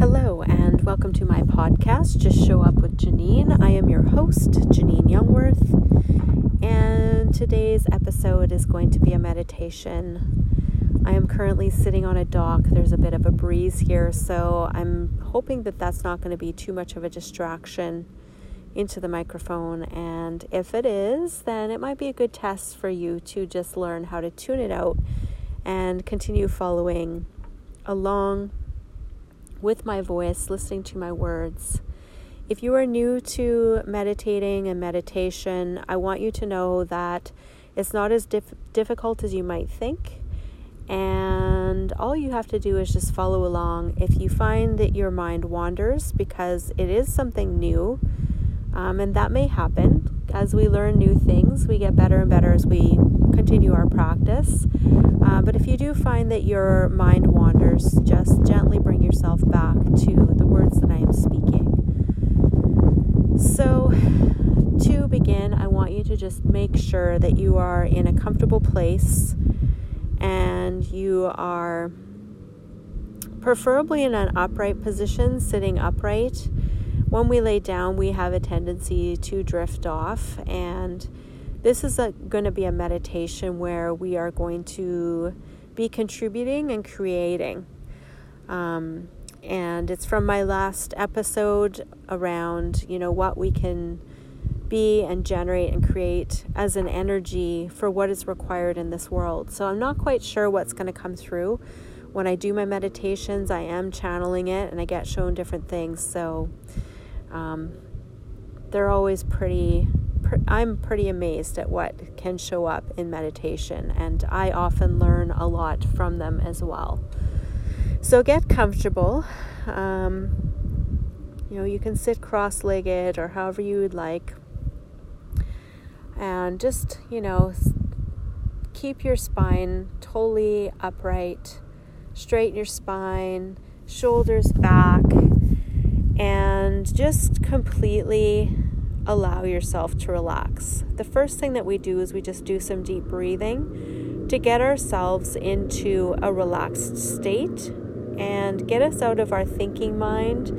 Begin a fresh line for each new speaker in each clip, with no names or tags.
Hello, and welcome to my podcast, Just Show Up with Janine. I am your host, Janine Youngworth, and today's episode is going to be a meditation. I am currently sitting on a dock. There's a bit of a breeze here, so I'm hoping that that's not going to be too much of a distraction into the microphone. And if it is, then it might be a good test for you to just learn how to tune it out and continue following along with my voice, listening to my words. If you are new to meditating and meditation, I want you to know that it's not as dif- difficult as you might think. And all you have to do is just follow along. If you find that your mind wanders because it is something new, um, and that may happen as we learn new things. We get better and better as we continue our practice. Uh, but if you do find that your mind wanders, just gently bring yourself back to the words that I am speaking. So, to begin, I want you to just make sure that you are in a comfortable place and you are preferably in an upright position, sitting upright when we lay down, we have a tendency to drift off. And this is going to be a meditation where we are going to be contributing and creating. Um, and it's from my last episode around, you know, what we can be and generate and create as an energy for what is required in this world. So I'm not quite sure what's going to come through. When I do my meditations, I am channeling it and I get shown different things. So um, they're always pretty, I'm pretty amazed at what can show up in meditation, and I often learn a lot from them as well. So get comfortable. Um, you know, you can sit cross legged or however you would like. And just, you know, keep your spine totally upright, straighten your spine, shoulders back and just completely allow yourself to relax. The first thing that we do is we just do some deep breathing to get ourselves into a relaxed state and get us out of our thinking mind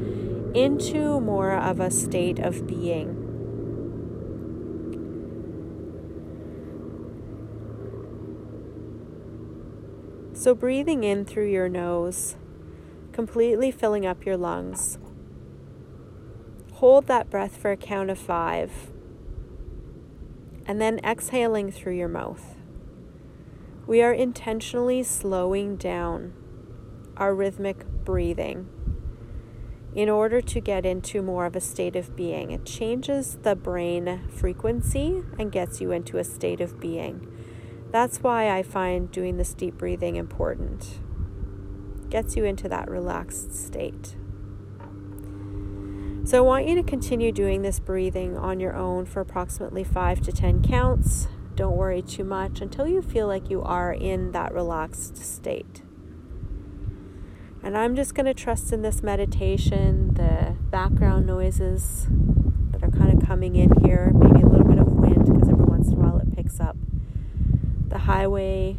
into more of a state of being. So, breathing in through your nose, completely filling up your lungs. Hold that breath for a count of five. And then exhaling through your mouth. We are intentionally slowing down our rhythmic breathing in order to get into more of a state of being. It changes the brain frequency and gets you into a state of being. That's why I find doing this deep breathing important. Gets you into that relaxed state. So I want you to continue doing this breathing on your own for approximately five to 10 counts. Don't worry too much until you feel like you are in that relaxed state. And I'm just going to trust in this meditation, the background noises that are kind of coming in here, maybe a little bit of wind because every once in a while it picks up. The highway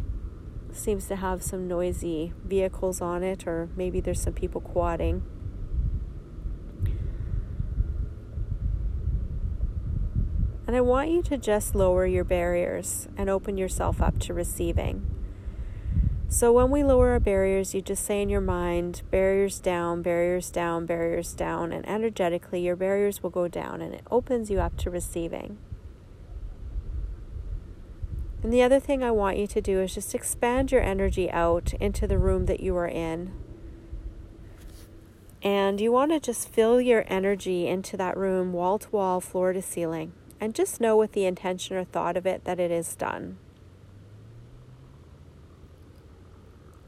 seems to have some noisy vehicles on it, or maybe there's some people quadding. And I want you to just lower your barriers and open yourself up to receiving. So, when we lower our barriers, you just say in your mind, barriers down, barriers down, barriers down, and energetically your barriers will go down and it opens you up to receiving. And the other thing I want you to do is just expand your energy out into the room that you are in. And you want to just fill your energy into that room, wall to wall, floor to ceiling and just know with the intention or thought of it that it is done.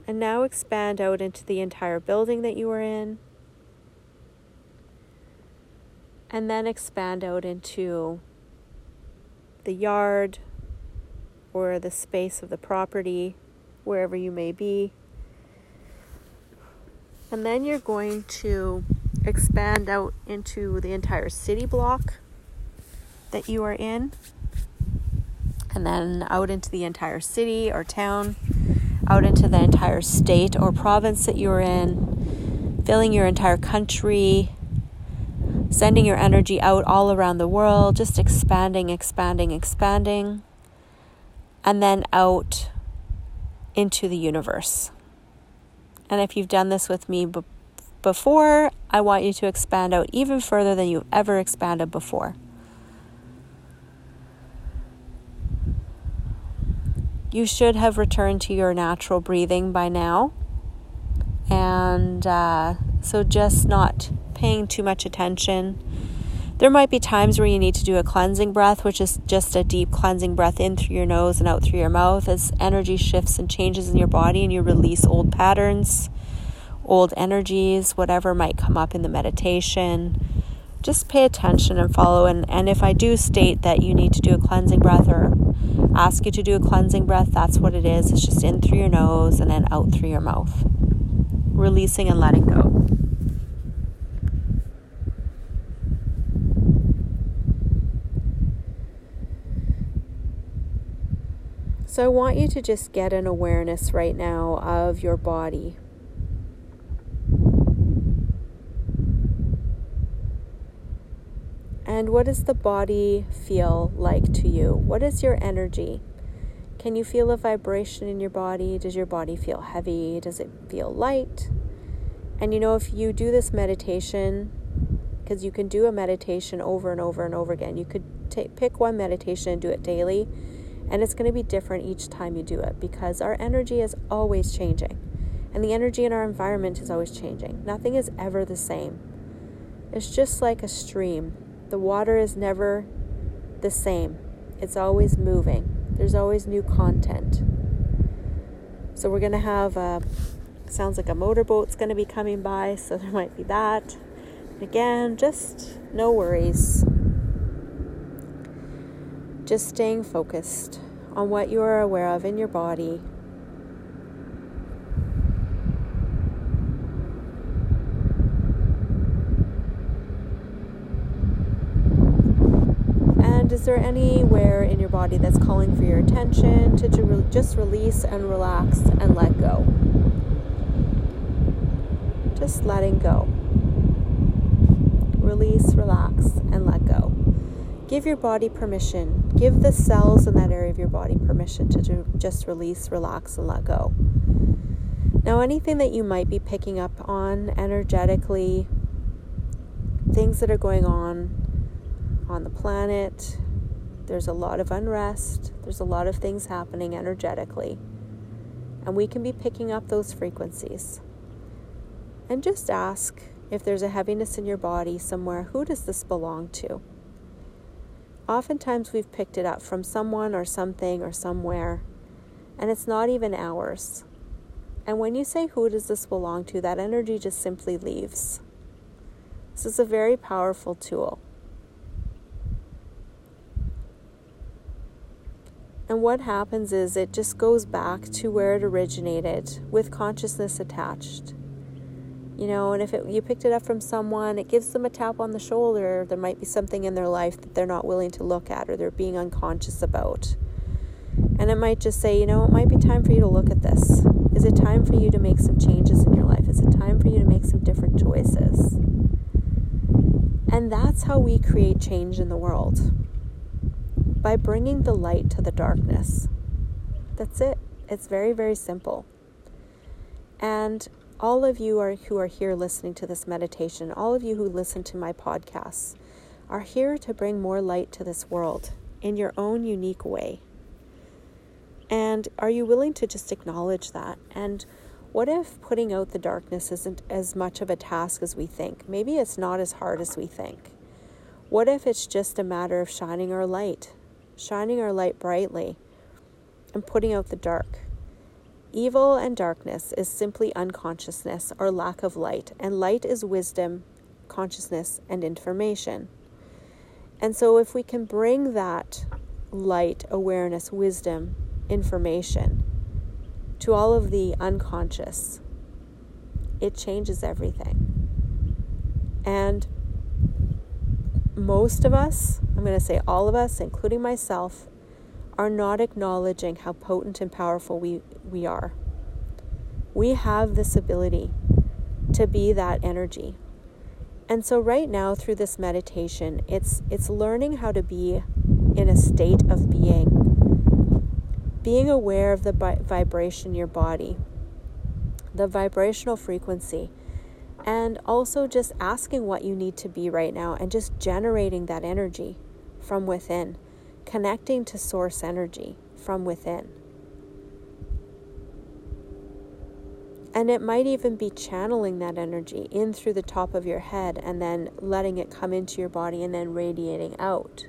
And now expand out into the entire building that you are in. And then expand out into the yard or the space of the property, wherever you may be. And then you're going to expand out into the entire city block that you are in, and then out into the entire city or town, out into the entire state or province that you're in, filling your entire country, sending your energy out all around the world, just expanding, expanding, expanding, and then out into the universe. And if you've done this with me before, I want you to expand out even further than you've ever expanded before. You should have returned to your natural breathing by now. And uh, so just not paying too much attention. There might be times where you need to do a cleansing breath, which is just a deep cleansing breath in through your nose and out through your mouth as energy shifts and changes in your body and you release old patterns, old energies, whatever might come up in the meditation. Just pay attention and follow. And, and if I do state that you need to do a cleansing breath or ask you to do a cleansing breath, that's what it is. It's just in through your nose and then out through your mouth, releasing and letting go. So I want you to just get an awareness right now of your body. And what does the body feel like to you? What is your energy? Can you feel a vibration in your body? Does your body feel heavy? Does it feel light? And you know, if you do this meditation, because you can do a meditation over and over and over again, you could t- pick one meditation and do it daily and it's going to be different each time you do it because our energy is always changing. And the energy in our environment is always changing. Nothing is ever the same. It's just like a stream. The water is never the same, it's always moving. There's always new content. So we're going to have a sounds like a motorboat's going to be coming by, so there might be that. Again, just no worries just staying focused on what you are aware of in your body. And is there anywhere in your body that's calling for your attention to just release and relax and let go? Just letting go. Release, relax, and let go. Give your body permission. Give the cells in that area of your body permission to just release, relax, and let go. Now, anything that you might be picking up on energetically, things that are going on on the planet, there's a lot of unrest, there's a lot of things happening energetically. And we can be picking up those frequencies. And just ask if there's a heaviness in your body somewhere who does this belong to? Oftentimes we've picked it up from someone or something or somewhere, and it's not even ours. And when you say, Who does this belong to? that energy just simply leaves. This is a very powerful tool. And what happens is it just goes back to where it originated with consciousness attached. You know and if it, you picked it up from someone it gives them a tap on the shoulder. There might be something in their life that they're not willing to look at or they're being unconscious about. And it might just say you know it might be time for you to look at this. Is it time for you to make some changes in your life? Is it time for you to make some different choices? And that's how we create change in the world by bringing the light to the darkness that's it it's very very simple and all of you are, who are here listening to this meditation, all of you who listen to my podcasts, are here to bring more light to this world in your own unique way. And are you willing to just acknowledge that? And what if putting out the darkness isn't as much of a task as we think? Maybe it's not as hard as we think. What if it's just a matter of shining our light, shining our light brightly, and putting out the dark? Evil and darkness is simply unconsciousness or lack of light, and light is wisdom, consciousness, and information. And so, if we can bring that light, awareness, wisdom, information to all of the unconscious, it changes everything. And most of us, I'm going to say all of us, including myself, are not acknowledging how potent and powerful we, we are. We have this ability to be that energy. And so right now through this meditation, it's it's learning how to be in a state of being. Being aware of the bi- vibration in your body, the vibrational frequency, and also just asking what you need to be right now and just generating that energy from within, connecting to source energy from within. And it might even be channeling that energy in through the top of your head and then letting it come into your body and then radiating out.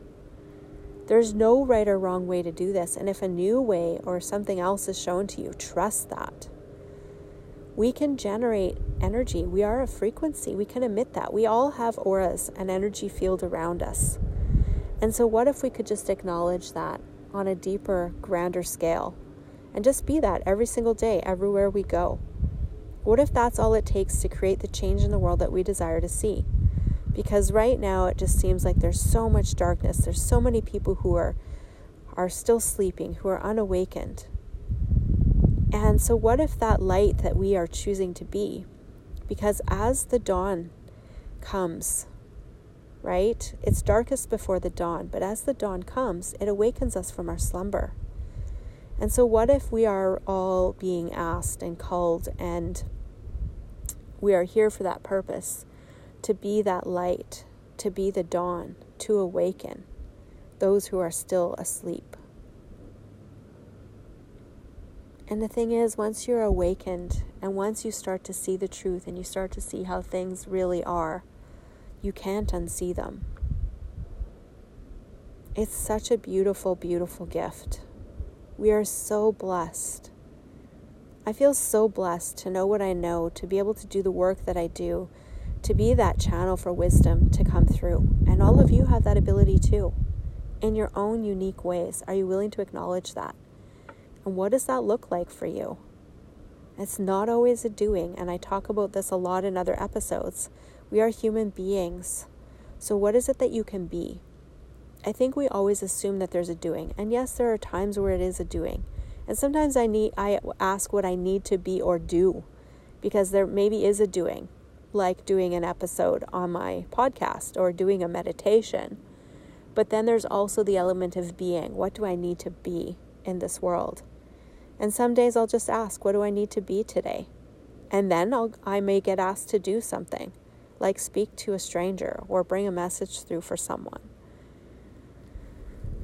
There's no right or wrong way to do this. And if a new way or something else is shown to you, trust that. We can generate energy. We are a frequency. We can emit that. We all have auras, an energy field around us. And so, what if we could just acknowledge that on a deeper, grander scale and just be that every single day, everywhere we go? What if that's all it takes to create the change in the world that we desire to see? Because right now it just seems like there's so much darkness. There's so many people who are are still sleeping, who are unawakened. And so what if that light that we are choosing to be because as the dawn comes, right? It's darkest before the dawn, but as the dawn comes, it awakens us from our slumber. And so, what if we are all being asked and called and we are here for that purpose to be that light, to be the dawn, to awaken those who are still asleep. And the thing is, once you're awakened and once you start to see the truth and you start to see how things really are, you can't unsee them. It's such a beautiful, beautiful gift. We are so blessed I feel so blessed to know what I know, to be able to do the work that I do, to be that channel for wisdom to come through. And all of you have that ability too, in your own unique ways. Are you willing to acknowledge that? And what does that look like for you? It's not always a doing, and I talk about this a lot in other episodes. We are human beings. So, what is it that you can be? I think we always assume that there's a doing. And yes, there are times where it is a doing. And sometimes I need I ask what I need to be or do because there maybe is a doing, like doing an episode on my podcast or doing a meditation. But then there's also the element of being. What do I need to be in this world? And some days I'll just ask, what do I need to be today? And then I'll, I may get asked to do something, like speak to a stranger or bring a message through for someone.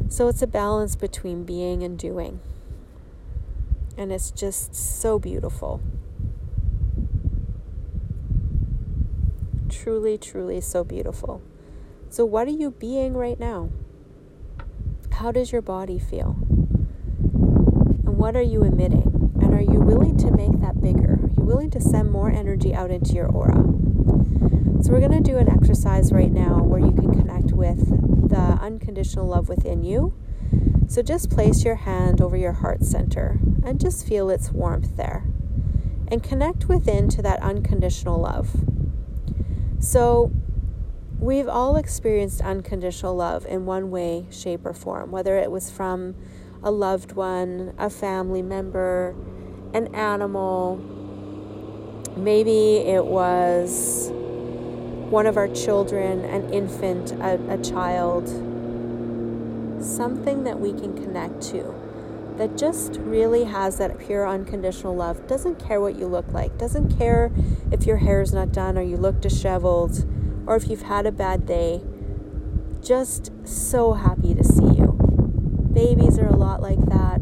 So it's a balance between being and doing and it's just so beautiful. Truly, truly so beautiful. So, what are you being right now? How does your body feel? What are you emitting? And are you willing to make that bigger? Are you willing to send more energy out into your aura? So, we're going to do an exercise right now where you can connect with the unconditional love within you so just place your hand over your heart center and just feel its warmth there. And connect within to that unconditional love. So, we've all experienced unconditional love in one way, shape, or form, whether it was from a loved one, a family member, an animal. Maybe it was one of our children, an infant, a, a child. Something that we can connect to that just really has that pure unconditional love. Doesn't care what you look like. Doesn't care if your hair is not done or you look disheveled or if you've had a bad day. Just so happy to see you babies are a lot like that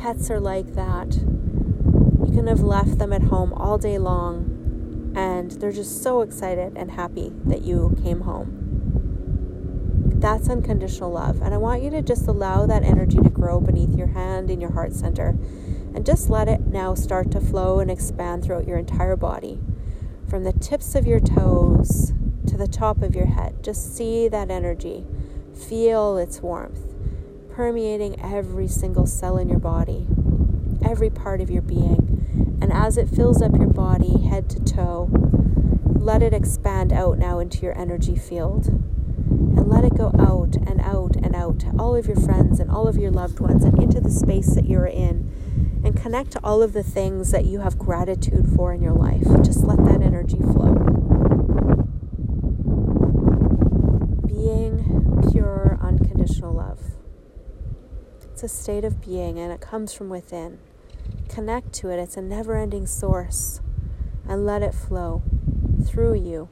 pets are like that you can have left them at home all day long and they're just so excited and happy that you came home that's unconditional love. And I want you to just allow that energy to grow beneath your hand in your heart center and just let it now start to flow and expand throughout your entire body. From the tips of your toes to the top of your head. Just see that energy. Feel its warmth permeating every single cell in your body, every part of your being. And as it fills up your body, head to toe, let it expand out now into your energy field and let it go out and out and out to all of your friends and all of your loved ones and into the space that you're in and connect to all of the things that you have gratitude for in your life. Just let that energy It's a state of being and it comes from within. Connect to it, it's a never ending source. And let it flow through you,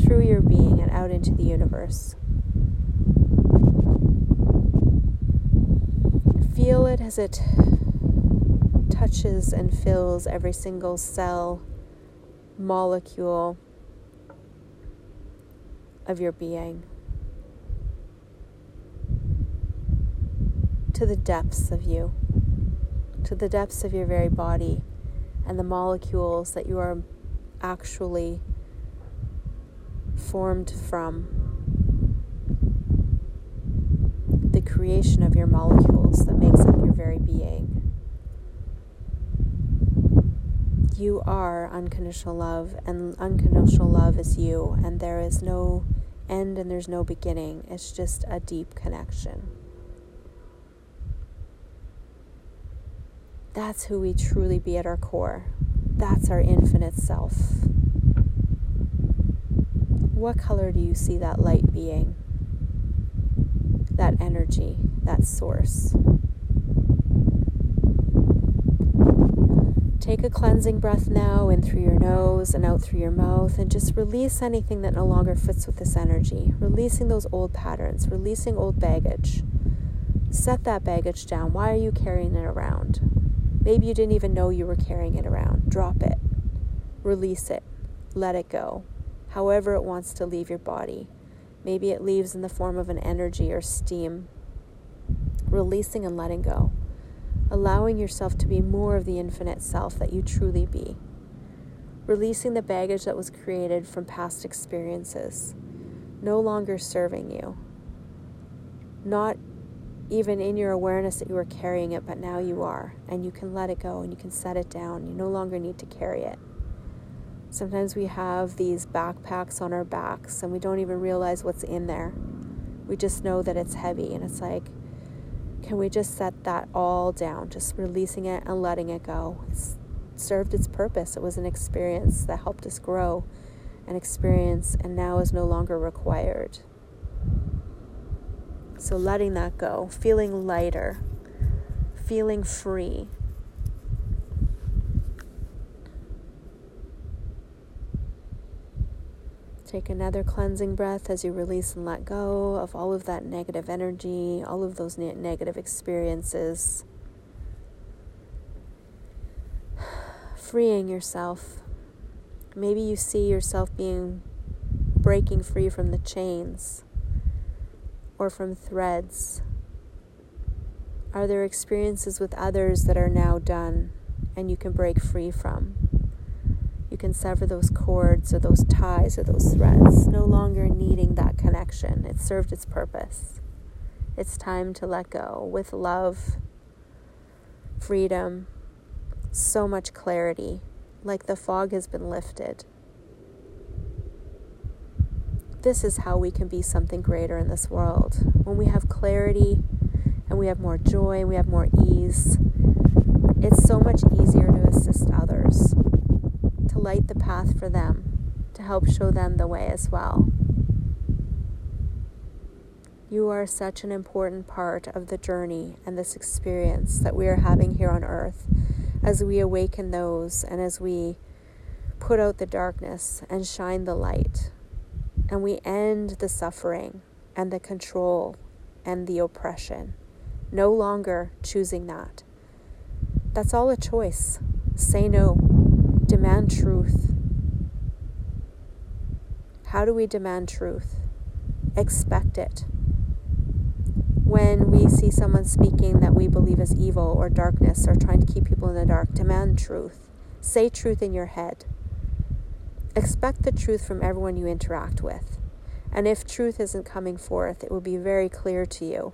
through your being, and out into the universe. Feel it as it touches and fills every single cell, molecule of your being. To the depths of you, to the depths of your very body, and the molecules that you are actually formed from. The creation of your molecules that makes up your very being. you are unconditional love, and unconditional love is you, and there is no end and there's no beginning. It's just a deep connection. That's who we truly be at our core. That's our infinite self. What color do you see that light being? That energy, that source. Take a cleansing breath now in through your nose and out through your mouth, and just release anything that no longer fits with this energy. Releasing those old patterns, releasing old baggage. Set that baggage down. Why are you carrying it around? Maybe you didn't even know you were carrying it around. Drop it. Release it. Let it go. However, it wants to leave your body. Maybe it leaves in the form of an energy or steam. Releasing and letting go allowing yourself to be more of the infinite self that you truly be, releasing the baggage that was created from past experiences, no longer serving you, not even in your awareness that you were carrying it, but now you are, and you can let it go and you can set it down. You no longer need to carry it. Sometimes we have these backpacks on our backs and we don't even realize what's in there. We just know that it's heavy, and it's like, can we just set that all down, just releasing it and letting it go? It's served its purpose. It was an experience that helped us grow, an experience, and now is no longer required. So letting that go, feeling lighter, feeling free. Take another cleansing breath as you release and let go of all of that negative energy, all of those ne- negative experiences. Freeing yourself. Maybe you see yourself being breaking free from the chains or from threads. Are there experiences with others that are now done and you can break free from? You can sever those cords or those ties or those threads, no longer needing that connection. It served its purpose. It's time to let go with love, freedom, so much clarity, like the fog has been lifted. This is how we can be something greater in this world. When we have clarity and we have more joy, we have more ease, it's so much easier to assist others to light the path for them, to help show them the way as well. You are such an important part of the journey and this experience that we are having here on earth as we awaken those and as we put out the darkness and shine the light. And we end the suffering and the control and the oppression. No longer choosing that. That's all a choice. Say no. Demand truth. How do we demand truth? Expect it. When we see someone speaking that we believe is evil or darkness or trying to keep people in the dark, demand truth. Say truth in your head. Expect the truth from everyone you interact with. And if truth isn't coming forth, it will be very clear to you.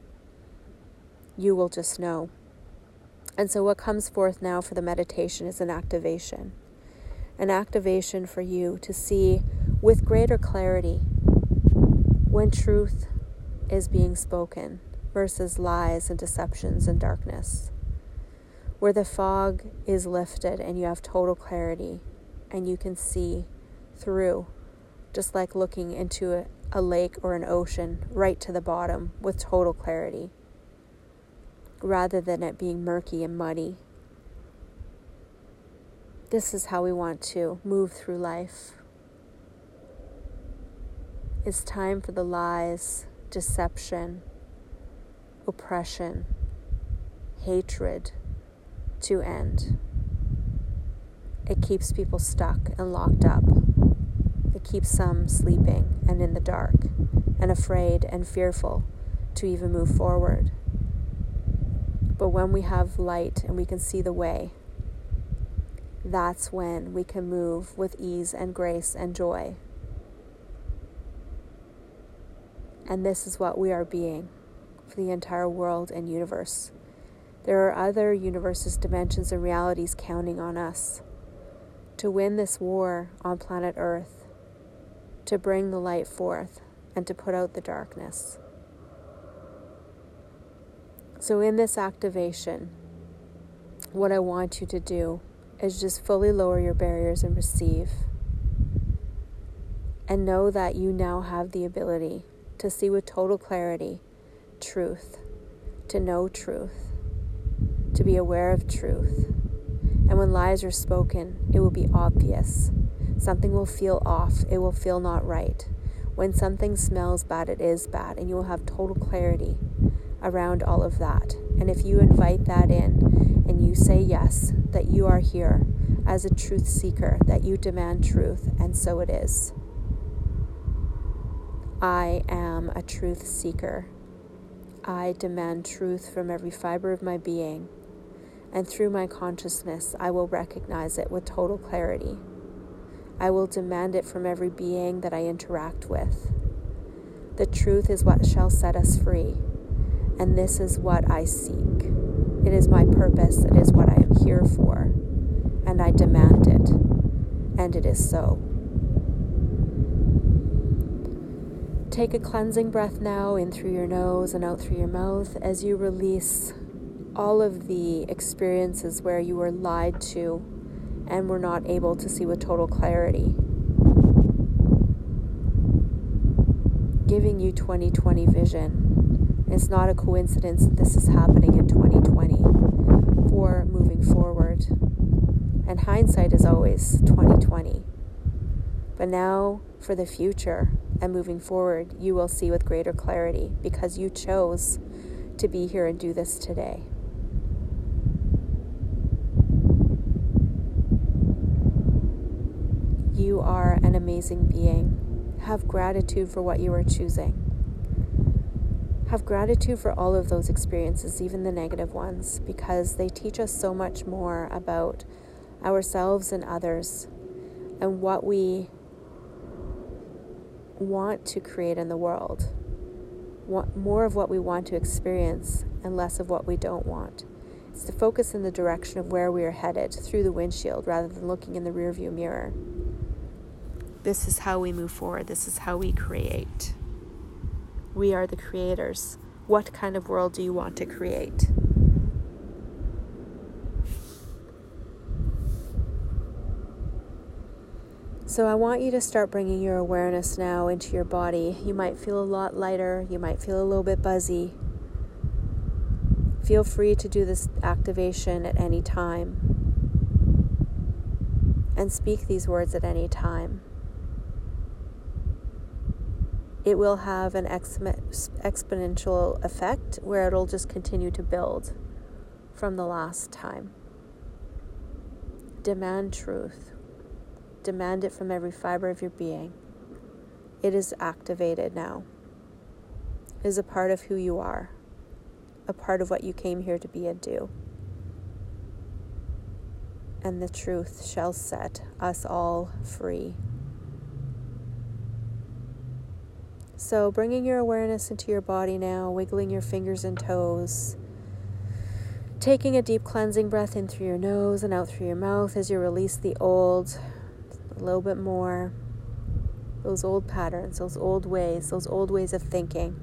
You will just know. And so, what comes forth now for the meditation is an activation an activation for you to see with greater clarity when truth is being spoken versus lies and deceptions and darkness. Where the fog is lifted and you have total clarity and you can see through, just like looking into a, a lake or an ocean right to the bottom with total clarity. rather than it being murky and muddy. This is how we want to move through life. It's time for the lies, deception, oppression, hatred to end. It keeps people stuck and locked up. It keeps some sleeping and in the dark and afraid and fearful to even move forward. But when we have light and we can see the way, that's when we can move with ease and grace and joy. And this is what we are being for the entire world and universe. There are other universes, dimensions, and realities counting on us to win this war on planet Earth, to bring the light forth, and to put out the darkness. So, in this activation, what I want you to do is just fully lower your barriers and receive. And know that you now have the ability to see with total clarity truth, to know truth, to be aware of truth. And when lies are spoken, it will be obvious. Something will feel off, it will feel not right. When something smells bad, it is bad, and you will have total clarity around all of that. And if you invite that in and you say yes, that you are here as a truth seeker, that you demand truth, and so it is. I am a truth seeker. I demand truth from every fiber of my being, and through my consciousness, I will recognize it with total clarity. I will demand it from every being that I interact with. The truth is what shall set us free and this is what I seek. It is my purpose, it is what I am here for, and I demand it, and it is so. Take a cleansing breath now in through your nose and out through your mouth as you release all of the experiences where you were lied to and were not able to see with total clarity. Giving you 2020 vision it's not a coincidence that this is happening in 2020 for moving forward. And hindsight is always 2020. But now for the future and moving forward, you will see with greater clarity because you chose to be here and do this today. You are an amazing being. Have gratitude for what you are choosing. Have gratitude for all of those experiences, even the negative ones, because they teach us so much more about ourselves and others and what we want to create in the world. More of what we want to experience and less of what we don't want. It's to focus in the direction of where we are headed through the windshield rather than looking in the rearview mirror. This is how we move forward. This is how we create. We are the creators. What kind of world do you want to create? So, I want you to start bringing your awareness now into your body. You might feel a lot lighter, you might feel a little bit buzzy. Feel free to do this activation at any time and speak these words at any time it will have an exponential effect where it'll just continue to build from the last time. Demand truth. Demand it from every fiber of your being. It is activated now. It is a part of who you are, a part of what you came here to be and do. And the truth shall set us all free. So, bringing your awareness into your body now, wiggling your fingers and toes. Taking a deep cleansing breath in through your nose and out through your mouth as you release the old, a little bit more. Those old patterns, those old ways, those old ways of thinking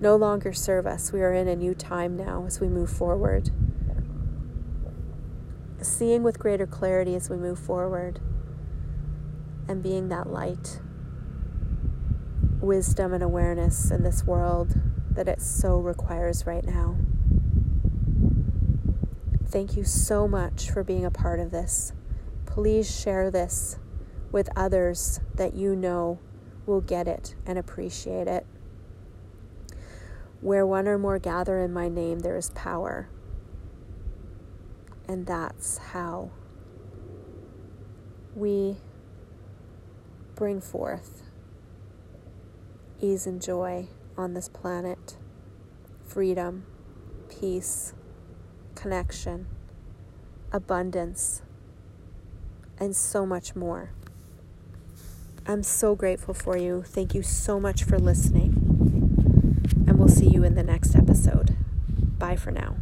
no longer serve us. We are in a new time now as we move forward. Seeing with greater clarity as we move forward and being that light wisdom and awareness in this world that it so requires right now. Thank you so much for being a part of this. Please share this with others that you know will get it and appreciate it. Where one or more gather in my name, there is power. And that's how we bring forth ease and joy on this planet, freedom, peace, connection, abundance, and so much more. I'm so grateful for you. Thank you so much for listening. And we'll see you in the next episode. Bye for now.